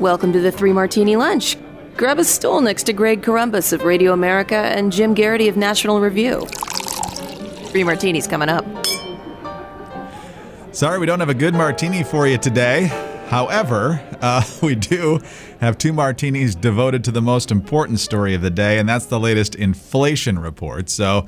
Welcome to the Three Martini Lunch. Grab a stool next to Greg Corombos of Radio America and Jim Geraghty of National Review. Three martinis coming up. Sorry, we don't have a good martini for you today. However, uh, we do have two martinis devoted to the most important story of the day, and that's the latest inflation report. So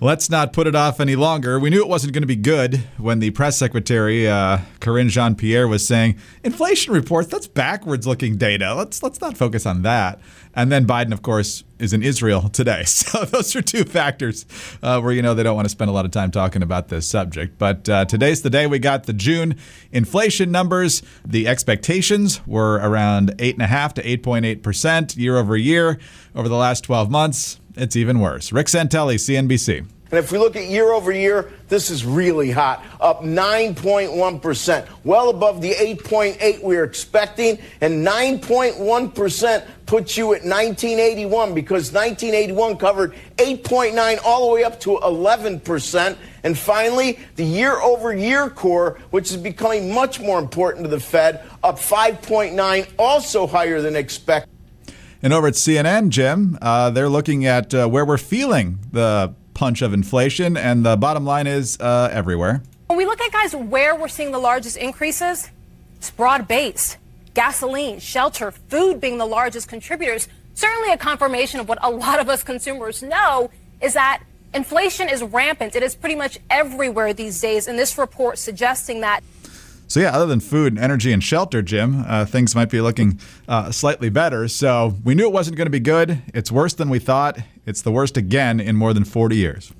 let's not put it off any longer. We knew it wasn't going to be good when the press secretary, uh, Karine Jean Pierre, was saying inflation reports. That's backwards looking data. Let's let's not focus on that. And then Biden, of course, is in Israel today. So those are two factors uh, where you know they don't want to spend a lot of time talking about this subject. But uh, today's the day we got the June inflation numbers. The expectations were around eight and a half to eight point eight percent year over year over the last twelve months. It's even worse. Rick Santelli, CNBC. And if we look at year over year, this is really hot, up 9.1%, well above the 8.8 we were expecting, and 9.1% puts you at 1981 because 1981 covered 8.9 all the way up to 11%. And finally, the year over year core, which is becoming much more important to the Fed, up 5.9, also higher than expected. And over at CNN, Jim, uh, they're looking at uh, where we're feeling the punch of inflation, and the bottom line is uh, everywhere. When we look at guys where we're seeing the largest increases, it's broad based. Gasoline, shelter, food being the largest contributors. Certainly a confirmation of what a lot of us consumers know is that inflation is rampant. It is pretty much everywhere these days. And this report suggesting that so yeah, other than food, and energy, and shelter, Jim, uh, things might be looking uh, slightly better. So we knew it wasn't going to be good. It's worse than we thought. It's the worst again in more than 40 years.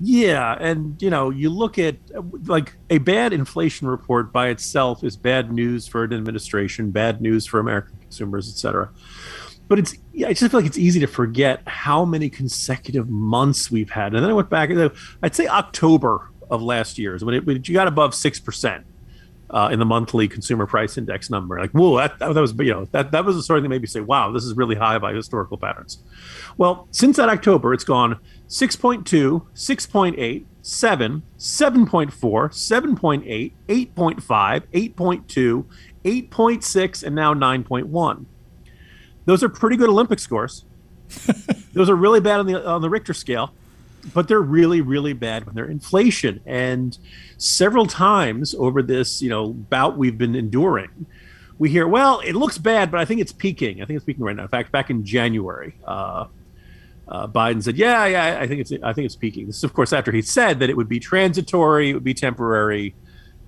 Yeah, and you know, you look at like a bad inflation report by itself is bad news for an administration, bad news for American consumers, et cetera. But it's I just feel like it's easy to forget how many consecutive months we've had. And then I went back, I'd say October of last year is when it, when you got above six percent uh, in the monthly consumer price index number. Like, whoa, that, that, was you know that that was the sort of thing that made me say, wow, this is really high by historical patterns. Well, since that October, it's gone 6.2, 6.8, 7, 7.4, 7.8, 8.5, 8.2, 8.6, and now 9.1. Those are pretty good Olympic scores. Those are really bad on the on the Richter scale but they're really really bad when they're inflation. And several times over this you know bout we've been enduring we hear well it looks bad but i think it's peaking. I think it's peaking right now. In fact back in january uh, uh, biden said yeah yeah i think it's i think it's peaking. This is of course after he said that it would be transitory it would be temporary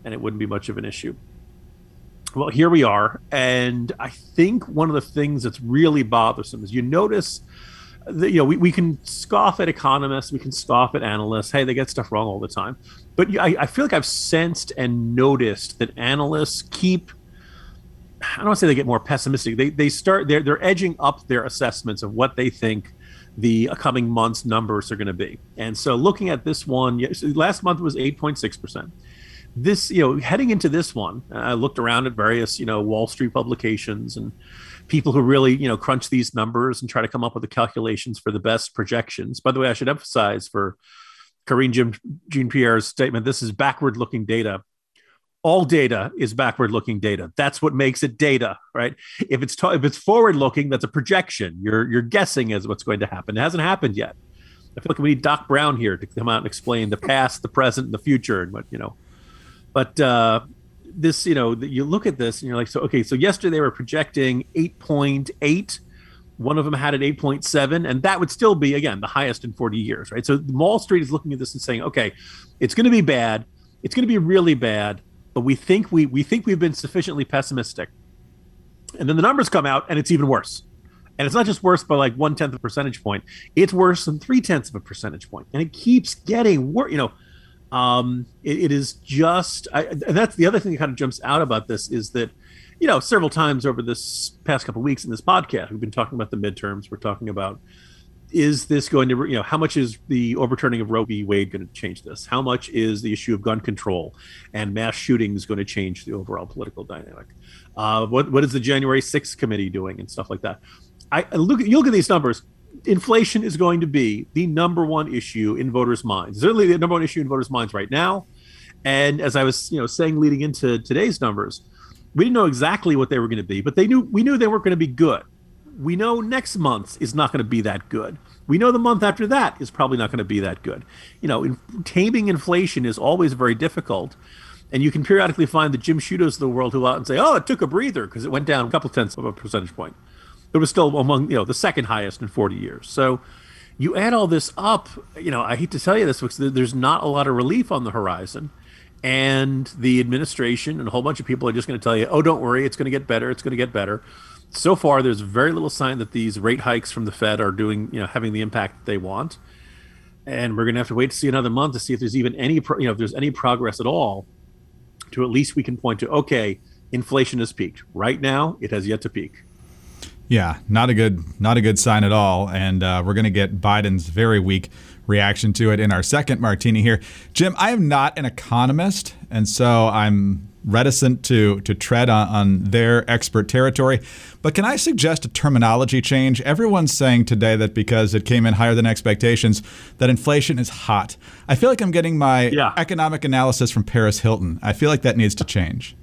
and it wouldn't be much of an issue. Well here we are. And i think one of the things that's really bothersome is you notice the, you know, we, we can scoff at economists, we can scoff at analysts. Hey, they get stuff wrong all the time. But I, I feel like I've sensed and noticed that analysts keep. I don't want to say they get more pessimistic. They they start they're they're edging up their assessments of what they think the coming months numbers are going to be. And so looking at this one, last month was 8.6 percent. This you know heading into this one, I looked around at various you know Wall Street publications and people who really you know crunch these numbers and try to come up with the calculations for the best projections. By the way, I should emphasize for Karine Jim, Jean Pierre's statement, this is backward looking data. All data is backward looking data. That's what makes it data, right? If it's ta- if it's forward looking, that's a projection. You're you're guessing as what's going to happen. It hasn't happened yet. I feel like we need Doc Brown here to come out and explain the past, the present, and the future, and what you know. But uh, this, you know, that you look at this and you're like, so okay, so yesterday they were projecting 8.8. One of them had an 8.7, and that would still be again the highest in 40 years, right? So Wall Street is looking at this and saying, okay, it's going to be bad, it's going to be really bad, but we think we we think we've been sufficiently pessimistic. And then the numbers come out, and it's even worse. And it's not just worse by like one tenth of a percentage point; it's worse than three tenths of a percentage point, and it keeps getting worse. You know, um, it, it is just, I, and that's the other thing that kind of jumps out about this is that, you know, several times over this past couple weeks in this podcast, we've been talking about the midterms. We're talking about is this going to, you know, how much is the overturning of Roe v. Wade going to change this? How much is the issue of gun control and mass shootings going to change the overall political dynamic? Uh, what what is the January 6th committee doing and stuff like that? I look. You look at these numbers inflation is going to be the number one issue in voters' minds. Certainly, the number one issue in voters' minds right now. And as I was, you know, saying leading into today's numbers, We didn't know exactly what they were going to be, but they knew we knew they weren't going to be good. We know next month is not going to be that good. We know the month after that is probably not going to be that good. You know, in, taming inflation is always very difficult. And you can periodically find the Jim Sciutos of the world who out and say, oh, it took a breather because it went down a couple tenths of a percentage point. It was still among, you know, the second highest in 40 years. So you add all this up, you know, I hate to tell you this because there's not a lot of relief on the horizon. And the administration and a whole bunch of people are just going to tell you, oh, don't worry, it's going to get better, it's going to get better so far there's very little sign that these rate hikes from the Fed are doing, you know, having the impact they want. And we're going to have to wait to see another month to see if there's even any, pro- you know, if there's any progress at all. To at least we can point to, okay, inflation has peaked. Right now, it has yet to peak. Yeah, not a good, not a good sign at all. And uh, we're going to get Biden's very weak reaction to it in our second martini here. Jim, I am not an economist, and so I'm reticent to to tread on, on, their expert territory. But can I suggest a terminology change? Everyone's saying today that because it came in higher than expectations, that inflation is hot. I feel like I'm getting my yeah. economic analysis from Paris Hilton. I feel like that needs to change.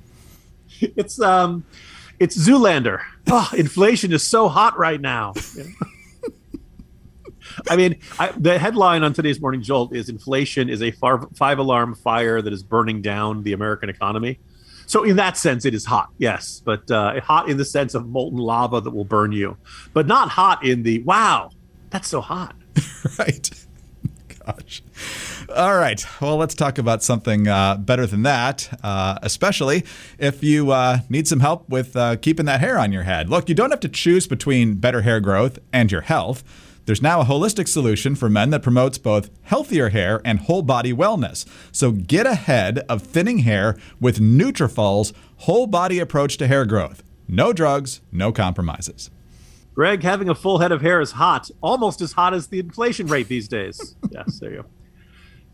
It's um, it's Zoolander. Oh, inflation is so hot right now. I mean, I, the headline on today's Morning Jolt is "Inflation is a far, five-alarm fire that is burning down the American economy." So in that sense, it is hot, yes, but uh, hot in the sense of molten lava that will burn you, but not hot in the wow, that's so hot. right. Gosh. All right. Well, let's talk about something uh, better than that, uh, especially if you uh, need some help with uh, keeping that hair on your head. Look, you don't have to choose between better hair growth and your health. There's now a holistic solution for men that promotes both healthier hair and whole body wellness. So get ahead of thinning hair with Nutrafol's whole body approach to hair growth. No drugs, no compromises. Greg, having a full head of hair is hot, almost as hot as the inflation rate these days. yes, there you go.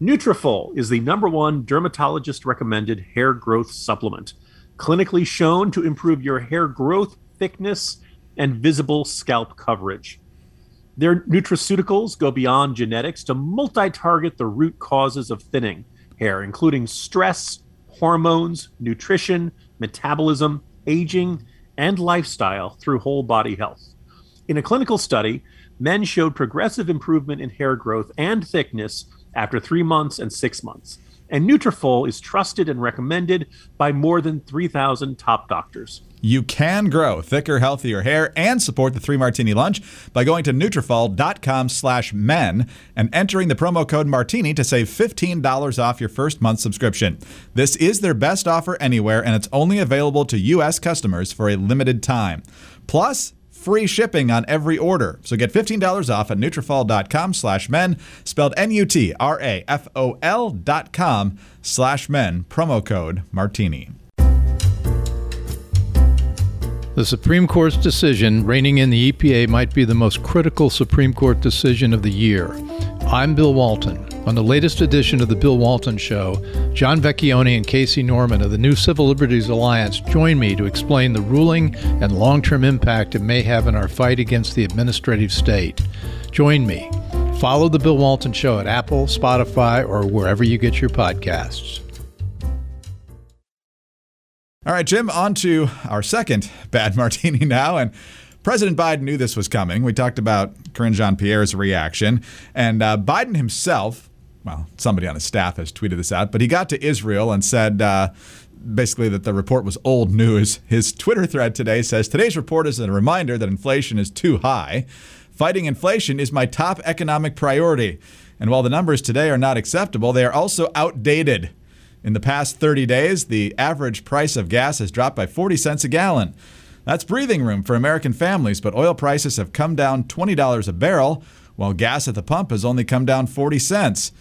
Nutrafol is the number one dermatologist recommended hair growth supplement, clinically shown to improve your hair growth, thickness, and visible scalp coverage. Their nutraceuticals go beyond genetics to multi target the root causes of thinning hair, including stress, hormones, nutrition, metabolism, aging, and lifestyle through whole body health. In a clinical study, men showed progressive improvement in hair growth and thickness after three months and six months. And Nutrafol is trusted and recommended by more than 3,000 top doctors. You can grow thicker, healthier hair and support the Three Martini Lunch by going to Nutrafol.com slash men and entering the promo code Martini to save $15 off your first month subscription. This is their best offer anywhere, and it's only available to U.S. customers for a limited time. Plus, free shipping on every order. So get $15 off at Nutrafol.com slash men, spelled N-U-T-R-A-F-O-L dot com slash men, promo code Martini. The Supreme Court's decision reining in the EPA might be the most critical Supreme Court decision of the year. I'm Bill Walton. On the latest edition of The Bill Walton Show, John Vecchione and Casey Norman of the New Civil Liberties Alliance join me to explain the ruling and long term impact it may have in our fight against the administrative state. Join me. Follow The Bill Walton Show at Apple, Spotify, or wherever you get your podcasts. All right, Jim, on to our second bad martini now. And President Biden knew this was coming. We talked about Karine Jean Pierre's reaction. And uh, Biden himself, well, somebody on his staff has tweeted this out, but he got to Israel and said, uh, basically that the report was old news. His Twitter thread today says Today's report is a reminder that inflation is too high. Fighting inflation is my top economic priority. And while the numbers today are not acceptable, they are also outdated. In the past 30 days, the average price of gas has dropped by 40 cents a gallon. That's breathing room for American families, but oil prices have come down $20 a barrel, while gas at the pump has only come down 40 cents.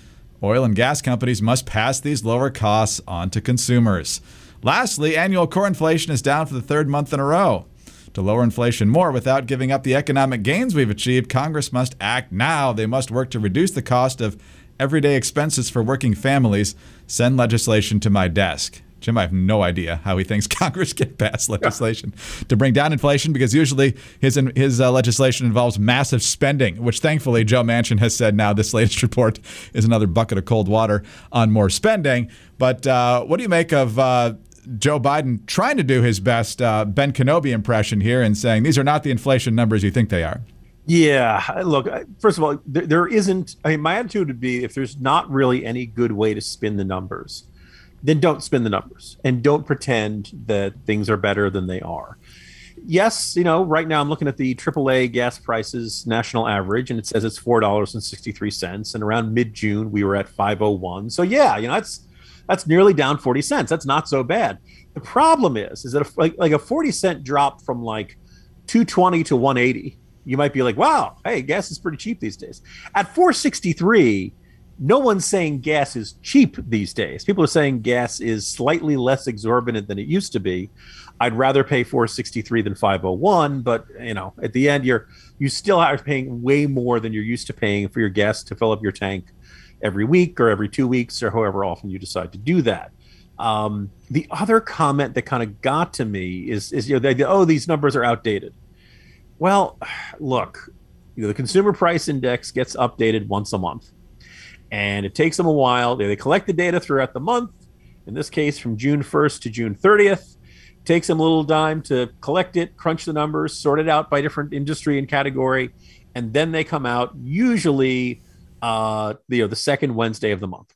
Oil and gas companies must pass these lower costs on to consumers. Lastly, annual core inflation is down for the third month in a row. To lower inflation more without giving up the economic gains we've achieved, Congress must act now. They must work to reduce the cost of everyday expenses for working families, send legislation to my desk. Jim, I have no idea how he thinks Congress can pass legislation yeah. to bring down inflation because usually his his uh, legislation involves massive spending, which thankfully Joe Manchin has said now this latest report is another bucket of cold water on more spending. But uh, what do you make of uh, Joe Biden trying to do his best uh, Ben Kenobi impression here and saying these are not the inflation numbers you think they are. Yeah, look. First of all, there, there isn't. I mean, my attitude would be if there's not really any good way to spin the numbers, then don't spin the numbers and don't pretend that things are better than they are. Yes, you know, right now I'm looking at the AAA gas prices national average, and it says it's four dollars and sixty three cents. And around mid June, we were at five oh one. So yeah, you know, that's that's nearly down forty cents. That's not so bad. The problem is, is that like like a forty cent drop from like two twenty to one eighty you might be like, wow, hey, gas is pretty cheap these days. At 463, no one's saying gas is cheap these days. People are saying gas is slightly less exorbitant than it used to be. I'd rather pay 463 than 501, but you know, at the end you're you still are paying way more than you're used to paying for your gas to fill up your tank every week or every two weeks or however often you decide to do that. Um, the other comment that kind of got to me is is you know, the, oh, these numbers are outdated. Well, look, you know, the consumer price index gets updated once a month, and it takes them a while. They, collect the data throughout the month. In this case, from June 1st to June 30th. It takes them a little time to collect it, crunch the numbers, sort it out by different industry and category, and then they come out usually uh, you know the second Wednesday of the month.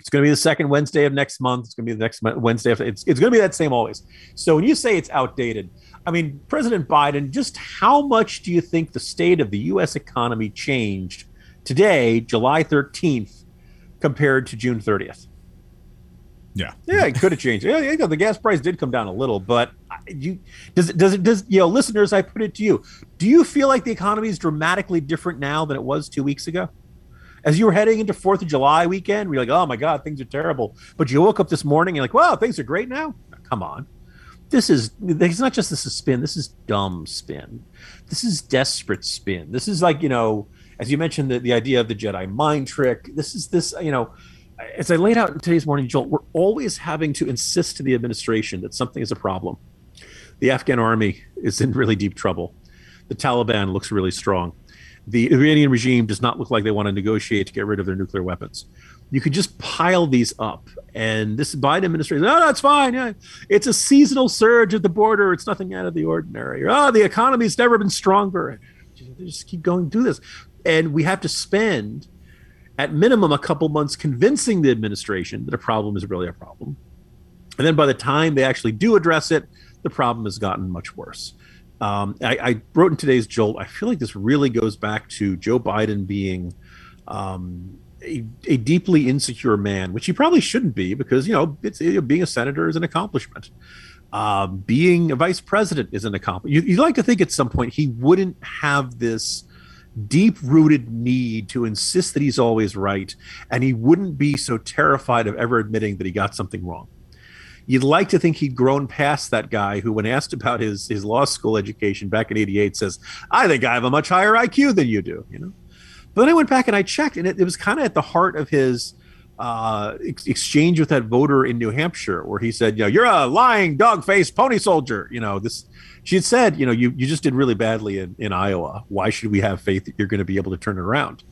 It's going to be the second Wednesday of next month. It's going to be the next Wednesday. Of, it's, it's going to be that same always. So when you say it's outdated, I mean, President Biden, just how much do you think the state of the U.S. economy changed today, July 13th, compared to June 30th? Yeah, yeah, it could have changed. Yeah, yeah, the gas price did come down a little, but you does it does it does you know, listeners? I put it to you: Do you feel like the economy is dramatically different now than it was two weeks ago? As you were heading into Fourth of July weekend, you're like, "Oh my God, things are terrible," but you woke up this morning and you're like, "Wow, things are great now." Come on, this is it's not just this is spin this is dumb spin this is desperate spin this is like you know as you mentioned the, the idea of the jedi mind trick this is this you know as i laid out in today's morning jolt we're always having to insist to the administration that something is a problem the afghan army is in really deep trouble the taliban looks really strong the iranian regime does not look like they want to negotiate to get rid of their nuclear weapons you could just pile these up. And this Biden administration, oh, that's fine. Yeah, it's a seasonal surge at the border. It's nothing out of the ordinary. Or, oh, the economy's never been stronger. Just keep going, do this. And we have to spend at minimum a couple months convincing the administration that a problem is really a problem. And then by the time they actually do address it, the problem has gotten much worse. Um, I, I, wrote in today's Jolt, I feel like this really goes back to Joe Biden being um, a, a, deeply insecure man, which he probably shouldn't be because you know you being a senator is an accomplishment. Uh, being a vice president is an accomplishment. You, would like to think at some point he wouldn't have this deep-rooted need to insist that he's always right, and he wouldn't be so terrified of ever admitting that he got something wrong. You'd like to think he'd grown past that guy who, when asked about his his law school education back in '88, says, "I think I have a much higher IQ than you do." You know but then I went back and I checked, and it, it was kind of at the heart of his uh, ex- exchange with that voter in New Hampshire, where he said, "You know, you're a lying dog-faced pony soldier." You know, this. She had said, "You know, you you just did really badly in in Iowa. Why should we have faith that you're going to be able to turn it around?"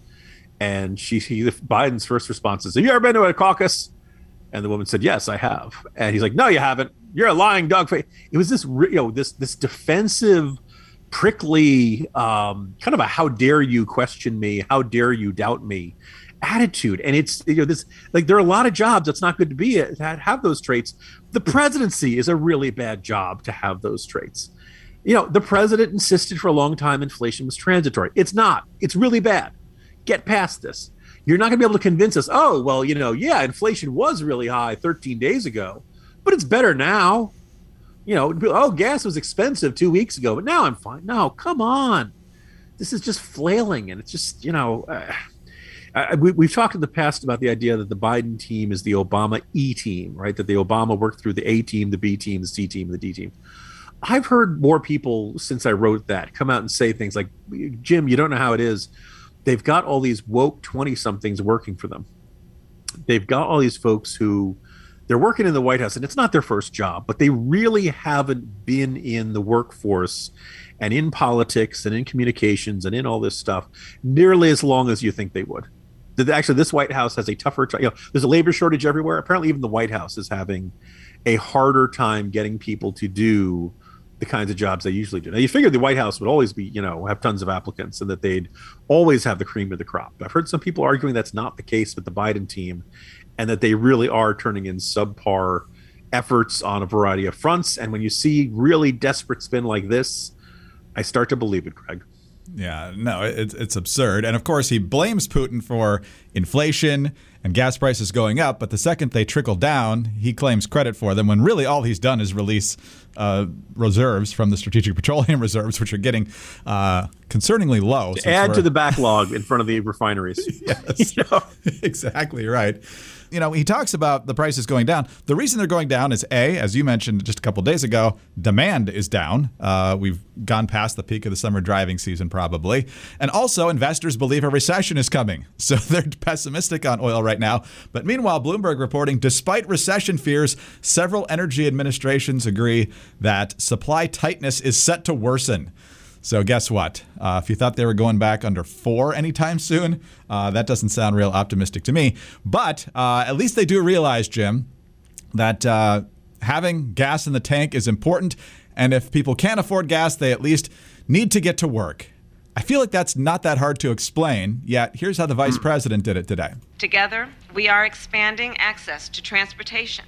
And she, he, Biden's first response is, "Have you ever been to a caucus?" And the woman said, "Yes, I have." And he's like, "No, you haven't. You're a lying dog face." It was this, you know, this this defensive prickly um, kind of a how dare you question me how dare you doubt me attitude and it's you know this like there are a lot of jobs that's not good to be that have those traits the presidency is a really bad job to have those traits you know the president insisted for a long time inflation was transitory it's not it's really bad get past this you're not going to be able to convince us oh well you know yeah inflation was really high 13 days ago but it's better now you know, oh, gas was expensive two weeks ago, but now I'm fine. No, come on. This is just flailing. And it's just, you know, uh, I, we, we've talked in the past about the idea that the Biden team is the Obama E team, right? That the Obama worked through the A team, the B team, the C team, the D team. I've heard more people since I wrote that come out and say things like, Jim, you don't know how it is. They've got all these woke 20 somethings working for them. They've got all these folks who they're working in the White House, and it's not their first job, but they really haven't been in the workforce and in politics and in communications and in all this stuff nearly as long as you think they would. Actually, this White House has a tougher. You know, there's a labor shortage everywhere. Apparently, even the White House is having a harder time getting people to do the kinds of jobs they usually do. Now, you figure the White House would always be, you know, have tons of applicants and that they'd always have the cream of the crop. I've heard some people arguing that's not the case with the Biden team and that they really are turning in subpar efforts on a variety of fronts. And when you see really desperate spin like this, I start to believe it, Craig. Yeah, no, it's it's absurd. And of course, he blames Putin for inflation and gas prices going up. But the second they trickle down, he claims credit for them when really all he's done is release uh, reserves from the Strategic Petroleum Reserves, which are getting uh, concerningly low. Add to the backlog in front of the refineries. yes, you know? exactly right you know, he talks about the prices going down. The reason they're going down is A, as you mentioned just a couple days ago, demand is down. Uh, we've gone past the peak of the summer driving season, probably. And also, investors believe a recession is coming. So they're pessimistic on oil right now. But meanwhile, Bloomberg reporting despite recession fears, several energy administrations agree that supply tightness is set to worsen. So guess what? Uh, if you thought they were going back under four anytime soon, uh, that doesn't sound real optimistic to me. But uh, at least they do realize, Jim, that uh, having gas in the tank is important. And if people can't afford gas, they at least need to get to work. I feel like that's not that hard to explain, yet here's how the vice president did it today. Together, we are expanding access to transportation.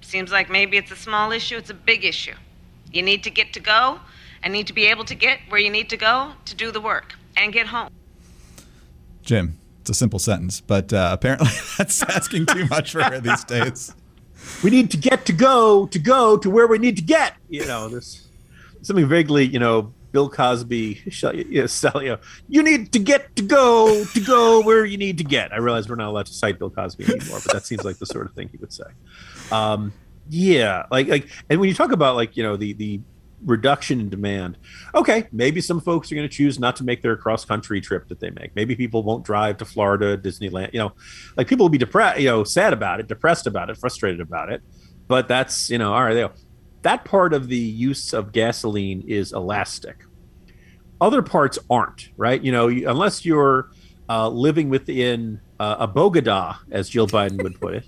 Seems like maybe it's a small issue, it's a big issue. You need to get to go and need to be able to get where you need to go to do the work and get home. Jim, it's a simple sentence, but uh, apparently that's asking too much for her these days. We need to get to go to go to where we need to get. You know, this something vaguely, you know, Bill Cosby, yes, you, know, you need to get to go to go where you need to get. I realize we're not allowed to cite Bill Cosby anymore, but that seems like the sort of thing he would say. Um, yeah, like like, and when you talk about like you know the the reduction in demand. Okay, maybe some folks are going to choose not to make their cross country trip that they make. Maybe people won't drive to Florida, Disneyland. You know, like people will be depressed, you know, sad about it, depressed about it, frustrated about it. But that's you know, all right. That part of the use of gasoline is elastic. Other parts aren't, right? You know, unless you're uh, living within uh, a bogada, as Jill Biden would put it.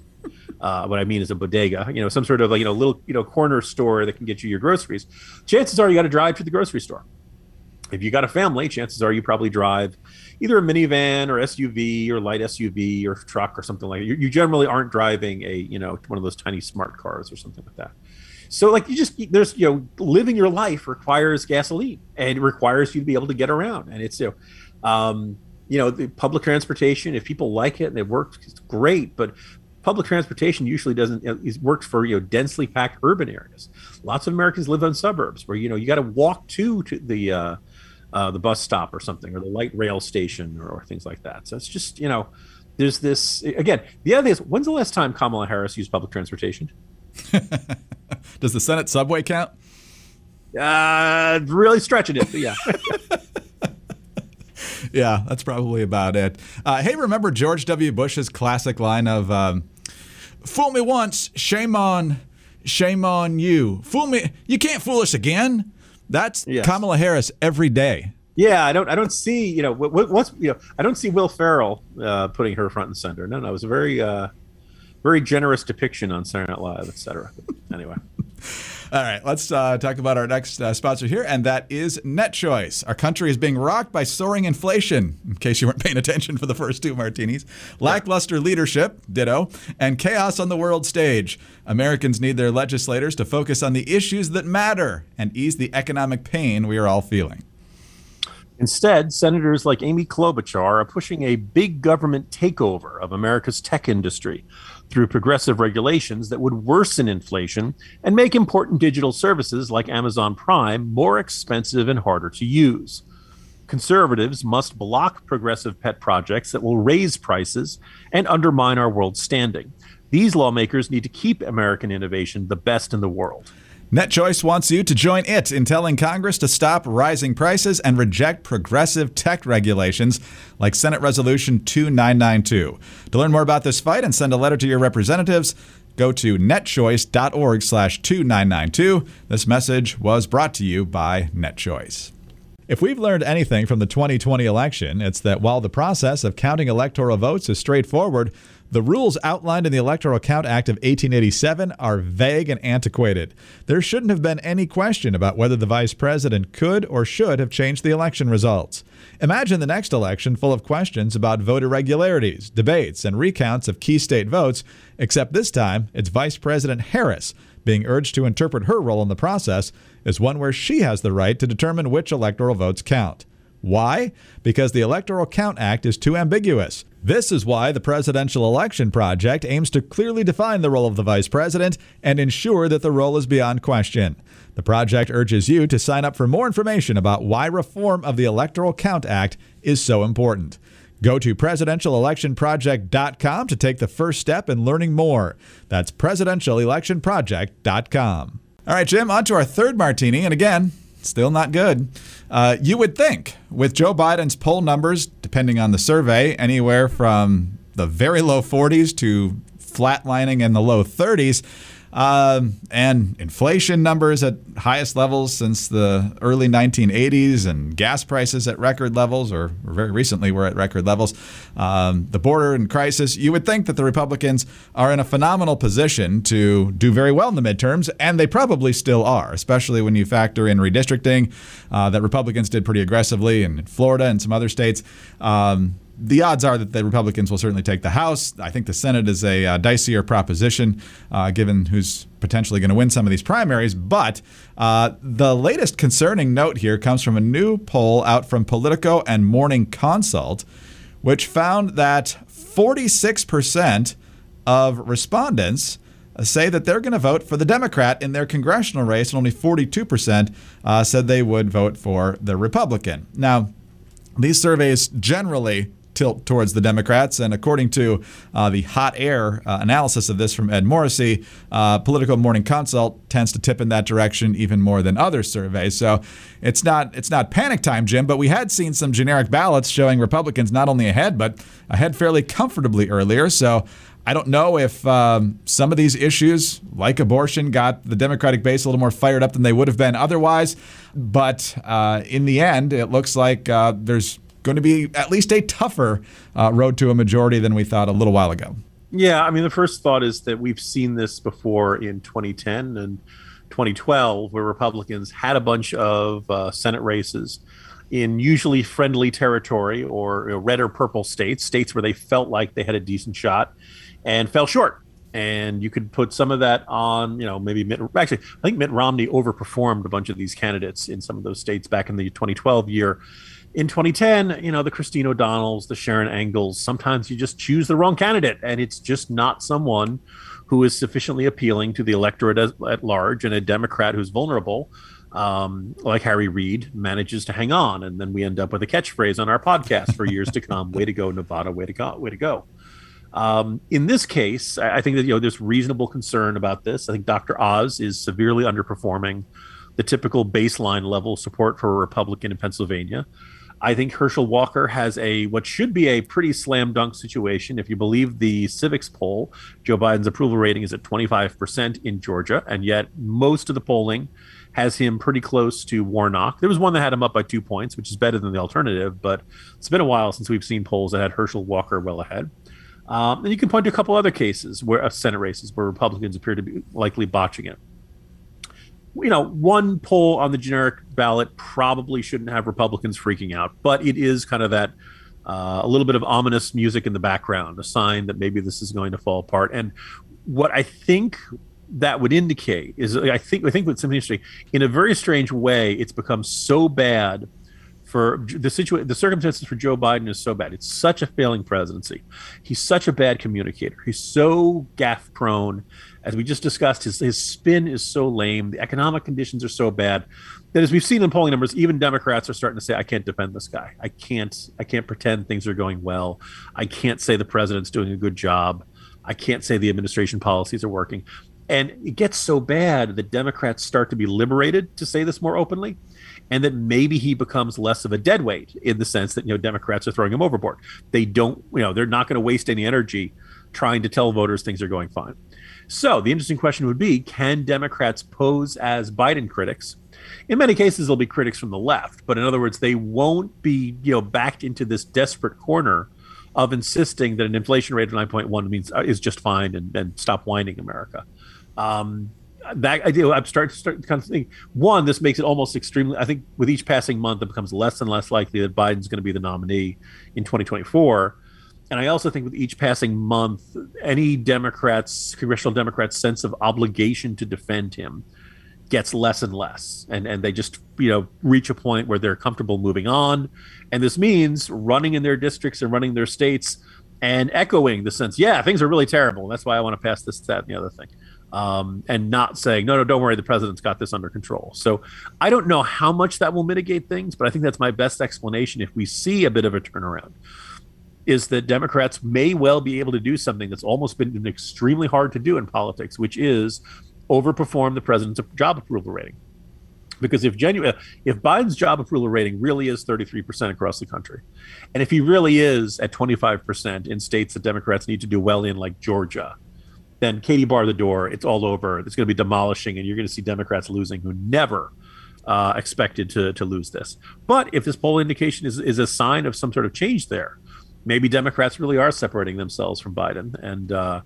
Uh, what I mean is a bodega, you know, some sort of like, you know, little, you know, corner store that can get you your groceries. Chances are you got to drive to the grocery store. If you got a family, chances are you probably drive either a minivan or SUV or light SUV or truck or something like that. You, you generally aren't driving a, you know, one of those tiny smart cars or something like that. So like you just there's you know living your life requires gasoline and requires you to be able to get around and it's you know um, you know the public transportation if people like it and it works it's great but public transportation usually doesn't it works for you know densely packed urban areas. Lots of Americans live in suburbs where you know you got to walk to to the uh, uh, the bus stop or something or the light rail station or, or, things like that. So it's just you know there's this again. The other thing is when's the last time Kamala Harris used public transportation? Does the Senate subway count? Uh, really stretching it, but yeah. yeah, that's probably about it. Uh, hey, remember George W. Bush's classic line of um, Fool me once, shame on, shame on you. Fool me, you can't fool us again. That's yes. Kamala Harris every day. Yeah, I don't, I don't see, you know, once you know, I don't see Will Ferrell uh, putting her front and center. No, no, it was a very, uh, very generous depiction on Saturday Night Live, etc. Anyway. All right, let's uh, talk about our next uh, sponsor here, and that is NetChoice. Our country is being rocked by soaring inflation, in case you weren't paying attention for the first two martinis, lackluster leadership, ditto, and chaos on the world stage. Americans need their legislators to focus on the issues that matter and ease the economic pain we are all feeling. Instead, senators like Amy Klobuchar are pushing a big government takeover of America's tech industry through progressive regulations that would worsen inflation and make important digital services like Amazon Prime more expensive and harder to use. Conservatives must block progressive pet projects that will raise prices and undermine our world standing. These lawmakers need to keep American innovation the best in the world. NetChoice wants you to join it in telling Congress to stop rising prices and reject progressive tech regulations like Senate Resolution 2992. To learn more about this fight and send a letter to your representatives, go to netchoice.org slash 2992. This message was brought to you by NetChoice. If we've learned anything from the 2020 election, it's that while the process of counting electoral votes is straightforward, The rules outlined in the Electoral Count Act of 1887 are vague and antiquated. There shouldn't have been any question about whether the vice president could or should have changed the election results. Imagine the next election full of questions about vote irregularities, debates, and recounts of key state votes, except this time it's Vice President Harris being urged to interpret her role in the process as one where she has the right to determine which electoral votes count. Why? Because the Electoral Count Act is too ambiguous. This is why the Presidential Election Project aims to clearly define the role of the Vice President and ensure that the role is beyond question. The project urges you to sign up for more information about why reform of the Electoral Count Act is so important. Go to presidentialelectionproject.com to take the first step in learning more. That's presidentialelectionproject.com. All right, Jim, on to our third martini. And again, still not good. Uh, you would think, with Joe Biden's poll numbers, depending on the survey, anywhere from the very low 40s to flatlining in the low 30s, um, and inflation numbers at highest levels since the early 1980s, and gas prices at record levels, or very recently were at record levels. Um, the border in crisis. You would think that the Republicans are in a phenomenal position to do very well in the midterms, and they probably still are, especially when you factor in redistricting uh, that Republicans did pretty aggressively in Florida and some other states. Um, the odds are that the Republicans will certainly take the House. I think the Senate is a uh, dicier proposition, uh, given who's potentially going to win some of these primaries. But uh, the latest concerning note here comes from a new poll out from Politico and Morning Consult, which found that 46% of respondents say that they're going to vote for the Democrat in their congressional race, and only 42% uh, said they would vote for the Republican. Now, these surveys generally tilt towards the Democrats. And according to uh, the hot air uh, analysis of this from Ed Morrissey, uh, Politico Morning Consult tends to tip in that direction even more than other surveys. So it's not it's not panic time, Jim. But we had seen some generic ballots showing Republicans not only ahead but ahead fairly comfortably earlier. So. I don't know if um, some of these issues, like abortion, got the Democratic base a little more fired up than they would have been otherwise. But uh, in the end, it looks like uh, there's going to be at least a tougher uh, road to a majority than we thought a little while ago. Yeah, I mean, the first thought is that we've seen this before in 2010 and 2012, where Republicans had a bunch of uh, Senate races in usually friendly territory or you know, red or purple states, states where they felt like they had a decent shot and fell short. And you could put some of that on, you know, maybe Mitt, actually, I think Mitt Romney overperformed a bunch of these candidates in some of those states back in the 2012 year in 2010, you know, the Christine O'Donnells, the Sharon Angles, sometimes you just choose the wrong candidate and it's just not someone who is sufficiently appealing to the electorate at large and a Democrat who's vulnerable, um, like Harry Reid, manages to hang on. And then we end up with a catchphrase on our podcast for years to come. Way to go, Nevada. Way to go. Way to go. Um, in this case, I think that you know there's reasonable concern about this. I think Dr. Oz is severely underperforming the typical baseline level support for a Republican in Pennsylvania. I think Herschel Walker has a what should be a pretty slam dunk situation. If you believe the Civiqs poll, Joe Biden's approval rating is at 25% in Georgia, and yet most of the polling has him pretty close to Warnock. There was one that had him up by two points, which is better than the alternative, but it's been a while since we've seen polls that had Herschel Walker well ahead. Um, and you can point to a couple other cases where uh, Senate races where Republicans appear to be likely botching it you know, one poll on the generic ballot probably shouldn't have Republicans freaking out, but it is kind of that uh, a little bit of ominous music in the background, a sign that maybe this is going to fall apart. And what I think that would indicate is, I think, I think what's interesting. In a very strange way, it's become so bad for the situation, the circumstances for Joe Biden is so bad. It's such a failing presidency. He's such a bad communicator. He's so gaff prone as we just discussed, his, his spin is so lame. The economic conditions are so bad that, as we've seen in polling numbers, even Democrats are starting to say, "I can't defend this guy. I can't. I can't pretend things are going well. I can't say the president's doing a good job. I can't say the administration policies are working." And it gets so bad that Democrats start to be liberated to say this more openly and that maybe he becomes less of a deadweight in the sense that you know Democrats are throwing him overboard. They don't, you know, they're not going to waste any energy trying to tell voters things are going fine. So the interesting question would be can Democrats pose as Biden critics? In many cases, they'll be critics from the left, but in other words, they won't be you know backed into this desperate corner of insisting that an inflation rate of 9.1 means uh, is just fine and, and stop whining America. Um, that idea, I'm starting to start kind of think. One, this makes it almost extremely. I think with each passing month, it becomes less and less likely that Biden's going to be the nominee in 2024. And I also think with each passing month, any Democrats, congressional Democrats' sense of obligation to defend him gets less and less. And and they just you know reach a point where they're comfortable moving on. And this means running in their districts and running their states and echoing the sense yeah things are really terrible. That's why i want to pass this that and the other thing. Um, and not saying no no don't worry the president's got this under control. So i don't know how much that will mitigate things but i think that's my best explanation if we see a bit of a turnaround is that democrats may well be able to do something that's almost been extremely hard to do in politics which is overperform the president's job approval rating. Because if genuine, if Biden's job approval rating really is 33% across the country, and if he really is at 25% in states that Democrats need to do well in, like Georgia, then Katie bar the door. It's all over. It's going to be demolishing, and you're going to see Democrats losing who never uh, expected to to lose this. But if this poll indication is is a sign of some sort of change there, maybe Democrats really are separating themselves from Biden, and uh,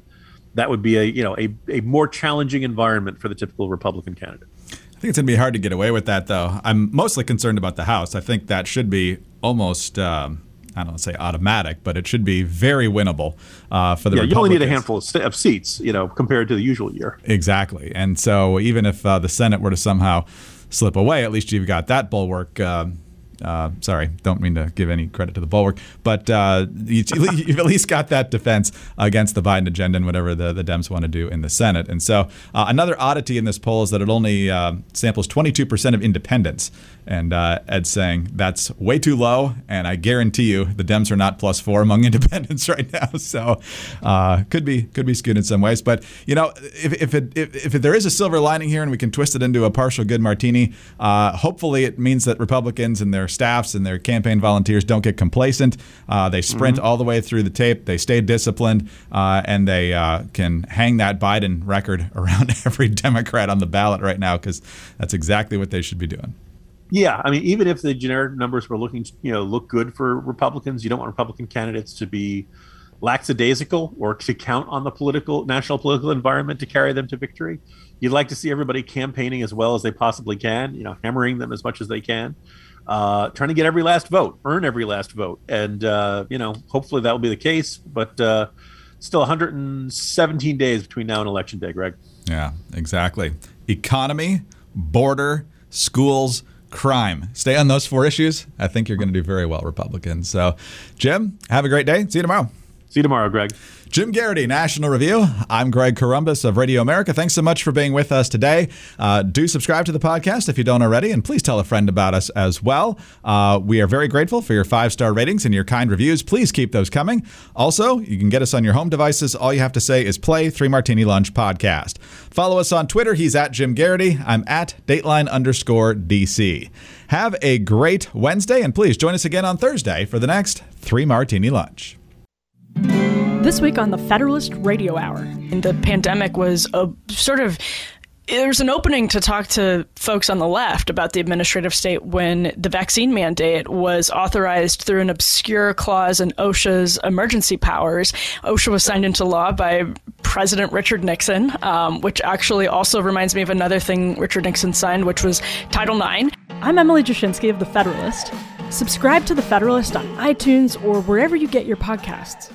that would be a you know a, a more challenging environment for the typical Republican candidate. I think it's going to be hard to get away with that, though. I'm mostly concerned about the House. I think that should be almost. Um, I don't say automatic, but it should be very winnable uh, for the. Yeah, you only need a handful of, st- of, seats, you know, compared to the usual year. Exactly, and so even if uh, the Senate were to somehow slip away, at least you've got that bulwark. Uh, sorry, don't mean to give any credit to the bulwark, but uh, you, have at least got that defense against the Biden agenda and whatever the, the Dems want to do in the Senate. And so, uh, another oddity in this poll is that it only uh, samples 22% of independents. And uh, Ed's saying that's way too low. And I guarantee you the Dems are not plus four among independents right now. So, uh, could be could be skewed in some ways. But, you know, if, if, it, if, if there is a silver lining here and we can twist it into a partial good martini, hopefully it means that Republicans and their their staffs and their campaign volunteers don't get complacent. Uh, they sprint mm-hmm. all the way through the tape. They stay disciplined, uh, and they uh, can hang that Biden record around every Democrat on the ballot right now because that's exactly what they should be doing. Yeah, I mean, even if the generic numbers were looking, you know, look good for Republicans, you don't want Republican candidates to be lackadaisical or to count on the political national political environment to carry them to victory. You'd like to see everybody campaigning as well as they possibly can, you know, hammering them as much as they can uh, trying to get every last vote, earn every last vote, and uh, you know, hopefully that will be the case. But uh, still, 117 days between now and election day, Greg. Yeah, exactly. Economy, border, schools, crime. Stay on those four issues. I think you're going to do very well, Republicans. So, Jim, have a great day. See you tomorrow. See you tomorrow, Greg. Jim Geraghty, National Review. I'm Greg Corombos of Radio America. Thanks so much for being with us today. Uh, do subscribe to the podcast if you don't already, and please tell a friend about us as well. Uh, we are very grateful for your five star ratings and your kind reviews. Please keep those coming. Also, you can get us on your home devices. All you have to say is play Three Martini Lunch podcast. Follow us on Twitter. He's at Jim Geraghty. I'm at Dateline underscore DC. Have a great Wednesday, and please join us again on Thursday for the next Three Martini Lunch. This week on the Federalist Radio Hour. The pandemic was a sort of there's an opening to talk to folks on the left about the administrative state when the vaccine mandate was authorized through an obscure clause in OSHA's emergency powers. OSHA was signed into law by President Richard Nixon, um, which actually also reminds me of another thing Richard Nixon signed, which was Title IX. I'm Emily Jashinsky of The Federalist. Subscribe to The Federalist on iTunes or wherever you get your podcasts.